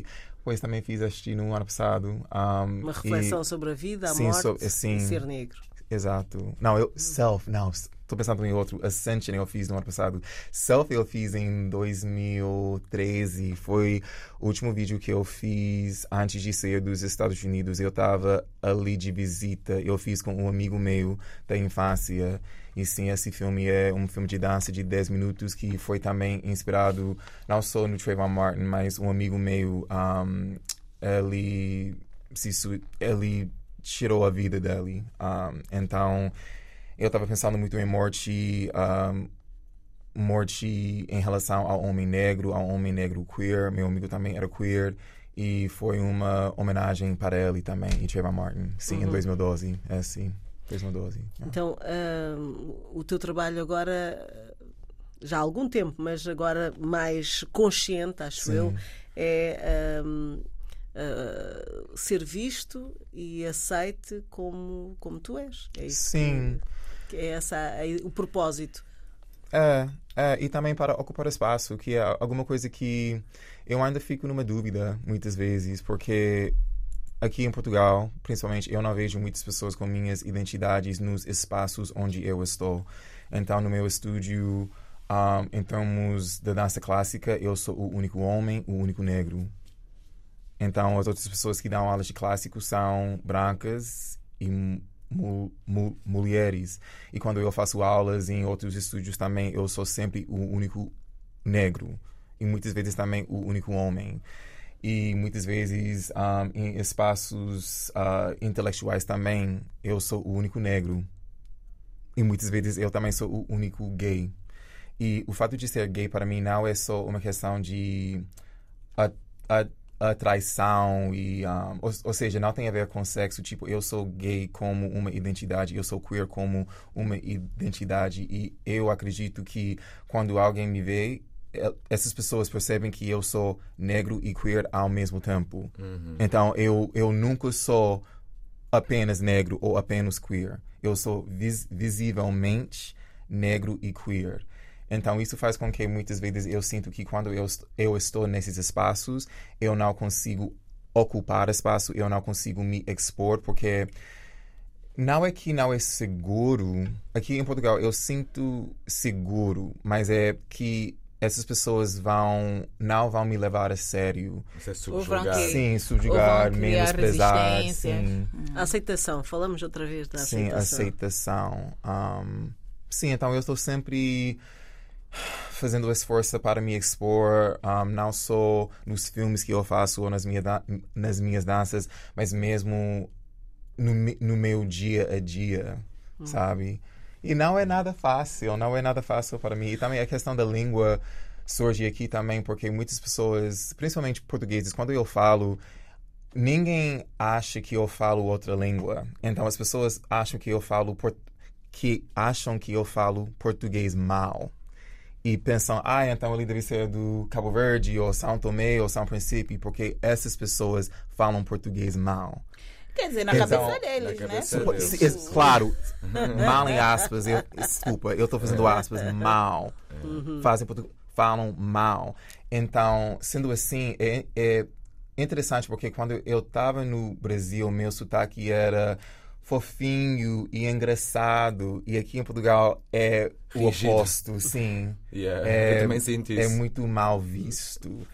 Pois também fiz assistir no ano passado. Um, Uma reflexão e- sobre a vida, a sim, morte so- sim. e ser negro. Exato. Não, eu Self, não, estou pensando em outro. Ascension eu fiz no ano passado. Self eu fiz em 2013. Foi o último vídeo que eu fiz antes de sair dos Estados Unidos. Eu estava ali de visita. Eu fiz com um amigo meu da infância. E sim, esse filme é um filme de dança de 10 minutos que foi também inspirado não só no Trayvon Martin, mas um amigo meu, um, ele, se, ele tirou a vida dele. Um, então, eu estava pensando muito em morte, um, morte em relação ao homem negro, ao homem negro queer. Meu amigo também era queer. E foi uma homenagem para ele também, e Trayvon Martin. Sim, em 2012. É, sim. 2012. yeah. Então, hum, o teu trabalho agora, já há algum tempo, mas agora mais consciente, acho Sim. eu, é ah, ser visto e aceite como, como tu és. É isso Sim. que, que é essa, é o propósito. É, é, e também para ocupar espaço, que é alguma coisa que eu ainda fico numa dúvida muitas vezes, porque aqui em Portugal, principalmente, eu não vejo muitas pessoas com minhas identidades nos espaços onde eu estou. Então, no meu estúdio, um, em termos da dança clássica, eu sou o único homem, o único negro. Então, as outras pessoas que dão aulas de clássico são brancas e mu- mu- mulheres. E quando eu faço aulas em outros estúdios também, eu sou sempre o único negro. E muitas vezes também o único homem. E muitas vezes um, em espaços uh, intelectuais também, eu sou o único negro. E muitas vezes eu também sou o único gay. E o fato de ser gay para mim não é só uma questão de atraição e um, ou, ou seja não tem a ver com sexo tipo eu sou gay como uma identidade eu sou queer como uma identidade e eu acredito que quando alguém me vê essas pessoas percebem que eu sou negro e queer ao mesmo tempo. Então eu eu nunca sou apenas negro ou apenas queer. Eu sou vis visivelmente negro e queer. Então, isso faz com que muitas vezes eu sinto que quando eu, eu estou nesses espaços, eu não consigo ocupar espaço, eu não consigo me expor, porque não é que não é seguro. Aqui em Portugal eu sinto seguro, mas é que essas pessoas vão não vão me levar a sério. Isso é que- Sim, subjugar, menosprezar, resistências. sim. A aceitação, falamos outra vez da Sim, aceitação. aceitação. Um, sim, então eu estou sempre fazendo esforço para me expor, um, não só nos filmes que eu faço ou nas, minha da- nas minhas danças, mas mesmo no, no meu dia a dia, sabe? E não é nada fácil, não é nada fácil para mim. E também a questão da língua surge aqui também, porque muitas pessoas, principalmente portugueses, quando eu falo, ninguém acha que eu falo outra língua. Então as pessoas acham que eu falo que acham que eu falo português mal. E pensam, ah, então ele deve ser do Cabo Verde, ou São Tomé, ou São Príncipe, porque essas pessoas falam português mal. Quer dizer, na Então, cabeça deles, na né? cabeça Porque deles. Isso- é- Claro, mal em aspas, eu, desculpa, eu estou fazendo aspas, mal. Fazem portu- falam mal. Então, sendo assim, é, é interessante porque quando eu estava no Brasil, meu sotaque era fofinho e engraçado, e aqui em Portugal é o oposto, sim. Yeah, É- eu também sinto É isso. muito mal visto.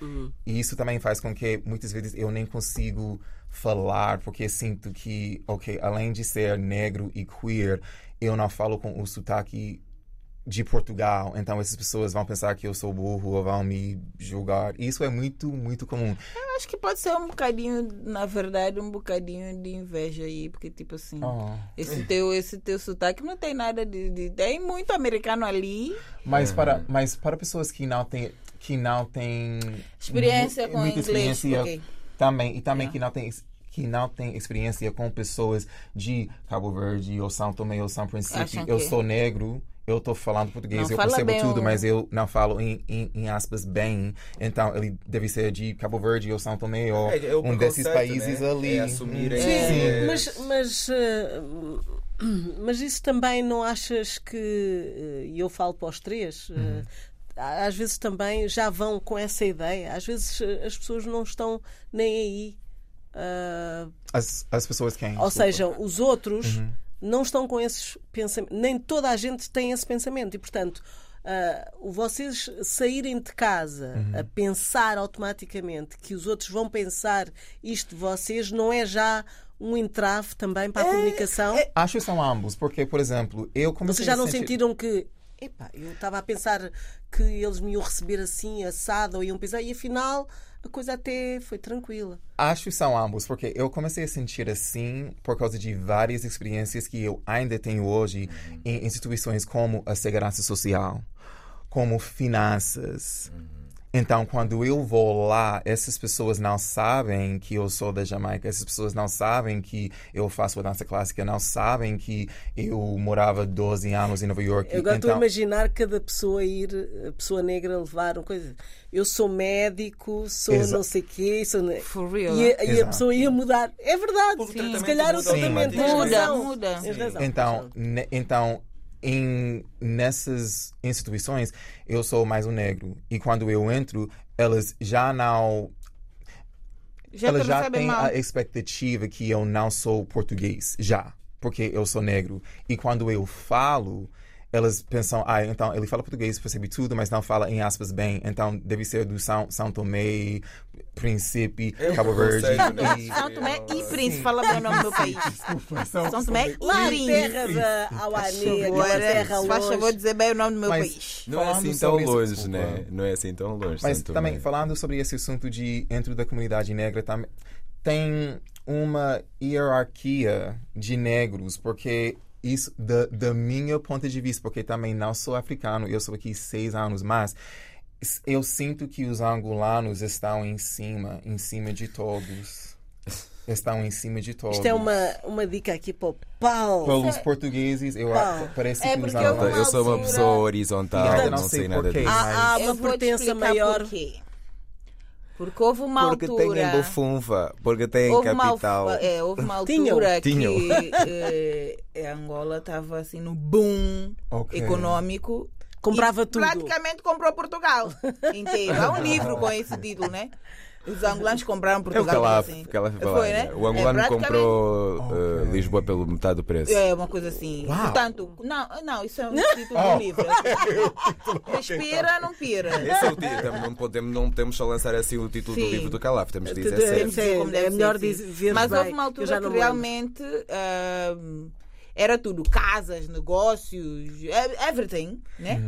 E isso também faz com que muitas vezes eu nem consigo falar, porque sinto que, ok, além de ser negro e queer, eu não falo com o sotaque de Portugal. Então essas pessoas vão pensar que eu sou burro ou vão me julgar. Isso é muito, muito comum. Eu acho que pode ser um bocadinho, na verdade, um bocadinho de inveja aí, porque tipo assim, Oh. esse teu, esse teu sotaque não tem nada de, de- tem muito americano ali. Mas para, mas para pessoas que não têm, que não tem Experiência mu- com muita inglês, experiência ok. Também e também Yeah. que não tem que não tem experiência com pessoas de Cabo Verde ou São Tomé ou São Príncipe. Eu que- sou negro. Eu estou falando português, Não eu percebo tudo, o- mas eu não falo em, em, em aspas bem. Então ele deve ser de Cabo Verde ou São Tomé ou É, é um desses países né? ali. É assumirem Sim, É. sim, mas, mas, eh, mas isso também não achas que, eh, e eu falo para os três, eh, às vezes também já vão com essa ideia, às vezes eh, as pessoas não estão nem aí. Ah, As, as pessoas quem? ou Desculpa. seja, os outros não estão com esses pensamentos, nem toda a gente tem esse pensamento e, portanto. o vocês saírem de casa a pensar automaticamente que os outros vão pensar isto de vocês não é já um entrave também para a comunicação? Acho que são ambos, porque, por exemplo, eu comecei Vocês já não sentir... sentiram que. Epá, eu estava a pensar que eles me iam receber assim, assado, ou iam pensar, e afinal a coisa até foi tranquila. Acho que são ambos, porque eu comecei a sentir assim por causa de várias experiências que eu ainda tenho hoje em instituições como a segurança social, como finanças. Então, quando eu vou lá, essas pessoas não sabem que eu sou da Jamaica, essas pessoas não sabem que eu faço a dança clássica, não sabem que eu morava 12 anos em Nova York. Eu agora estou a então, imaginar cada pessoa ir, a pessoa negra levar uma coisa. Eu sou médico, sou Exa- não sei quê, sou. For real. E, a, e a pessoa ia mudar. É verdade. O Se calhar o muda tratamento. Muda, muda. Razão. Então, ne- então em, nessas instituições, eu sou mais um negro. E quando eu entro, elas já não. Já elas já têm mal. a expectativa que eu não sou português, já. Porque eu sou negro. E quando eu falo, elas pensam, ah, então ele fala português, percebe tudo, mas não fala em aspas bem. Então deve ser do São, São Tomé, Príncipe, um Cabo Verde. E- São Tomé e Príncipe, fala bem o nome do país. São Tomé Lá e Príncipe. terra aquela Agora, terra faz favor dizer bem o nome do meu Mas- país. Não é assim tão isso, longe, desculpa. né? Não é assim tão longe. Mas também, Tomé. falando sobre esse assunto de dentro da comunidade negra, tem uma hierarquia de negros, porque isso, da, da minha ponto de vista, porque também não sou africano, eu sou aqui seis anos, mas eu sinto que os angolanos estão em cima, em cima de todos. Estão em cima de todos. Isto é uma, uma dica aqui para o Paulo. Pelos portugueses, eu Pau. parece É que os porque eu angolanos... Eu sou uma pessoa horizontal, não, não sei sei nada disso. Há, há uma pertença maior. Porquê. Porque houve uma Porque altura. tem em Bufunfa, porque tem em uma, capital. alfa- é, houve uma altura Tinham. que eh, a Angola estava assim no boom Ok. econômico. Comprava e tudo. Praticamente comprou Portugal inteiro. Há um livro com esse título, né? Os angolanos compraram É o Portugal. Calaf, assim. Calaf Foi, né? O angolano É, praticamente- comprou uh. Lisboa pelo metade do preço. É uma coisa assim. Uau. Portanto, não, não, isso é um título Oh. do livro. Respira, não pira. Esse é o título. Não podemos, não podemos só lançar assim o título do Sim. livro do Calaf. Temos de dizer é- é deve melhor dizer- Mas houve uma altura que realmente ah, era tudo casas, negócios, everything, né?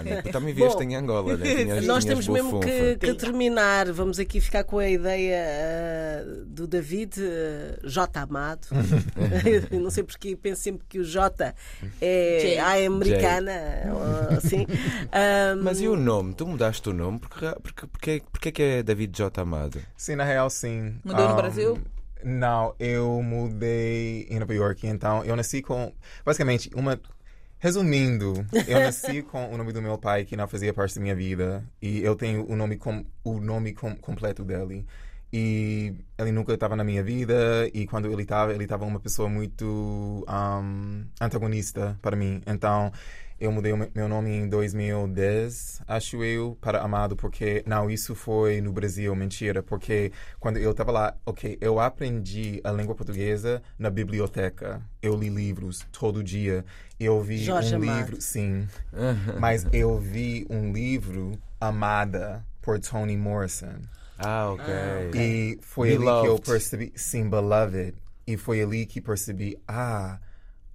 Olha, tu também vieste Bom, em Angola, né? Tinhas- Nós tinhas temos mesmo que, que terminar. Vamos aqui ficar com a ideia ah, do David ah, J. Amado. Eu não sei porque penso sempre que o J é J. a americana. ou assim. Ah, Mas e o nome? Tu mudaste o nome? Porque, porque, porque, porque é que é David J. Amado? Sim, na real, sim. Mudou no Um, Brasil? Não, eu mudei em Nova York, então eu nasci com. Basicamente, uma. Resumindo, eu nasci com o nome do meu pai que não fazia parte da minha vida e eu tenho o nome, com, o nome com, completo dele. E ele nunca estava na minha vida e quando ele estava, ele estava uma pessoa muito um, antagonista para mim. Então eu mudei meu nome em 2010, acho eu, para Amado, porque não, isso foi no Brasil, mentira, porque quando eu estava lá, ok, eu aprendi a língua portuguesa na biblioteca. Eu li livros todo dia. Eu vi Jorge um Amado. livro, sim, mas eu vi um livro Amada por Toni Morrison. Ah, ok. E foi ali que eu Beloved. percebi, sim, beloved. E foi ali que percebi, ah,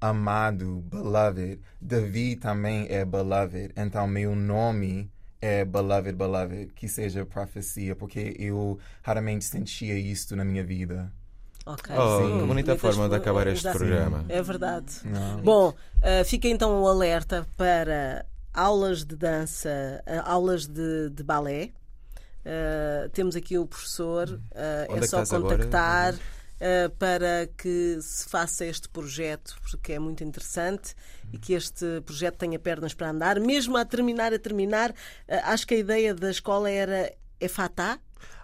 amado, beloved. Davi também é beloved. Então meu nome é beloved, beloved. Que seja profecia, porque eu raramente sentia isto na minha vida. ok, Oh, sim. que bonita forma de acabar este Exato. programa. É verdade. Não. Bom, ah, fica então o alerta para aulas de dança, uh, aulas de, de balé. Uh, temos aqui o professor, uh, é que só estás agora? Uh, para que se faça este projeto, porque é muito interessante e que este projeto tenha pernas para andar. Mesmo a terminar, a terminar, uh, acho que a ideia da escola era é fatá?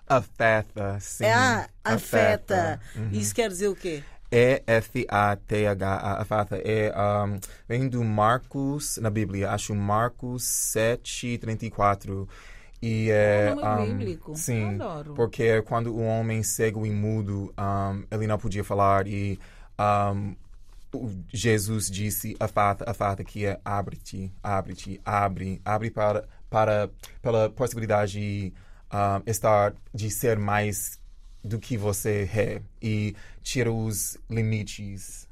Afeta, sim. É a afeta. Uhum. Isso quer dizer o quê? E-F-A-T-H-A, afata. É, um, vem do Marcos, na Bíblia, acho Marcos 7, 34. E é. nome um, bíblico. Sim. Adoro. Porque quando o homem cego e mudo, um, ele não podia falar e. Um, Jesus disse afata, afata, que é abre-te, abre-te, abre, abre para, para, pela possibilidade de um, estar, de ser mais do que você é e tira os limites,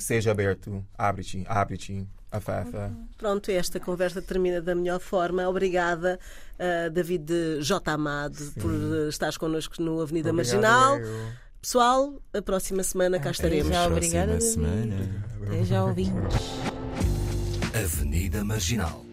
seja aberto, abre-te, abre-te, afata. Pronto, esta conversa termina da melhor forma. Obrigada, uh, David J. Amado, por uh, estares connosco no Avenida Obrigado, Marginal. eu. Pessoal, a próxima semana cá estaremos. Já, obrigada. Até já ouvintes. Avenida Marginal.